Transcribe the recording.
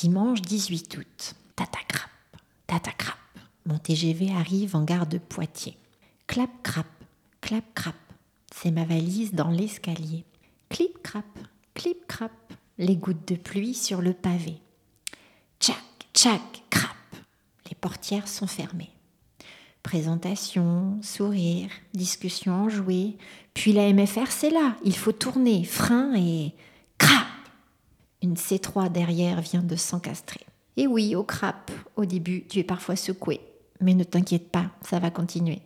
Dimanche 18 août. Tata crap, tata crap. Mon TGV arrive en gare de Poitiers. Clap crap, clap crap. C'est ma valise dans l'escalier. Clip crap, clip crap. Les gouttes de pluie sur le pavé. Tchac, tchac, crap. Les portières sont fermées. Présentation, sourire, discussion enjouée. Puis la MFR, c'est là. Il faut tourner, frein et. Une C3 derrière vient de s'encastrer. Et oui, au crap, au début, tu es parfois secoué. Mais ne t'inquiète pas, ça va continuer.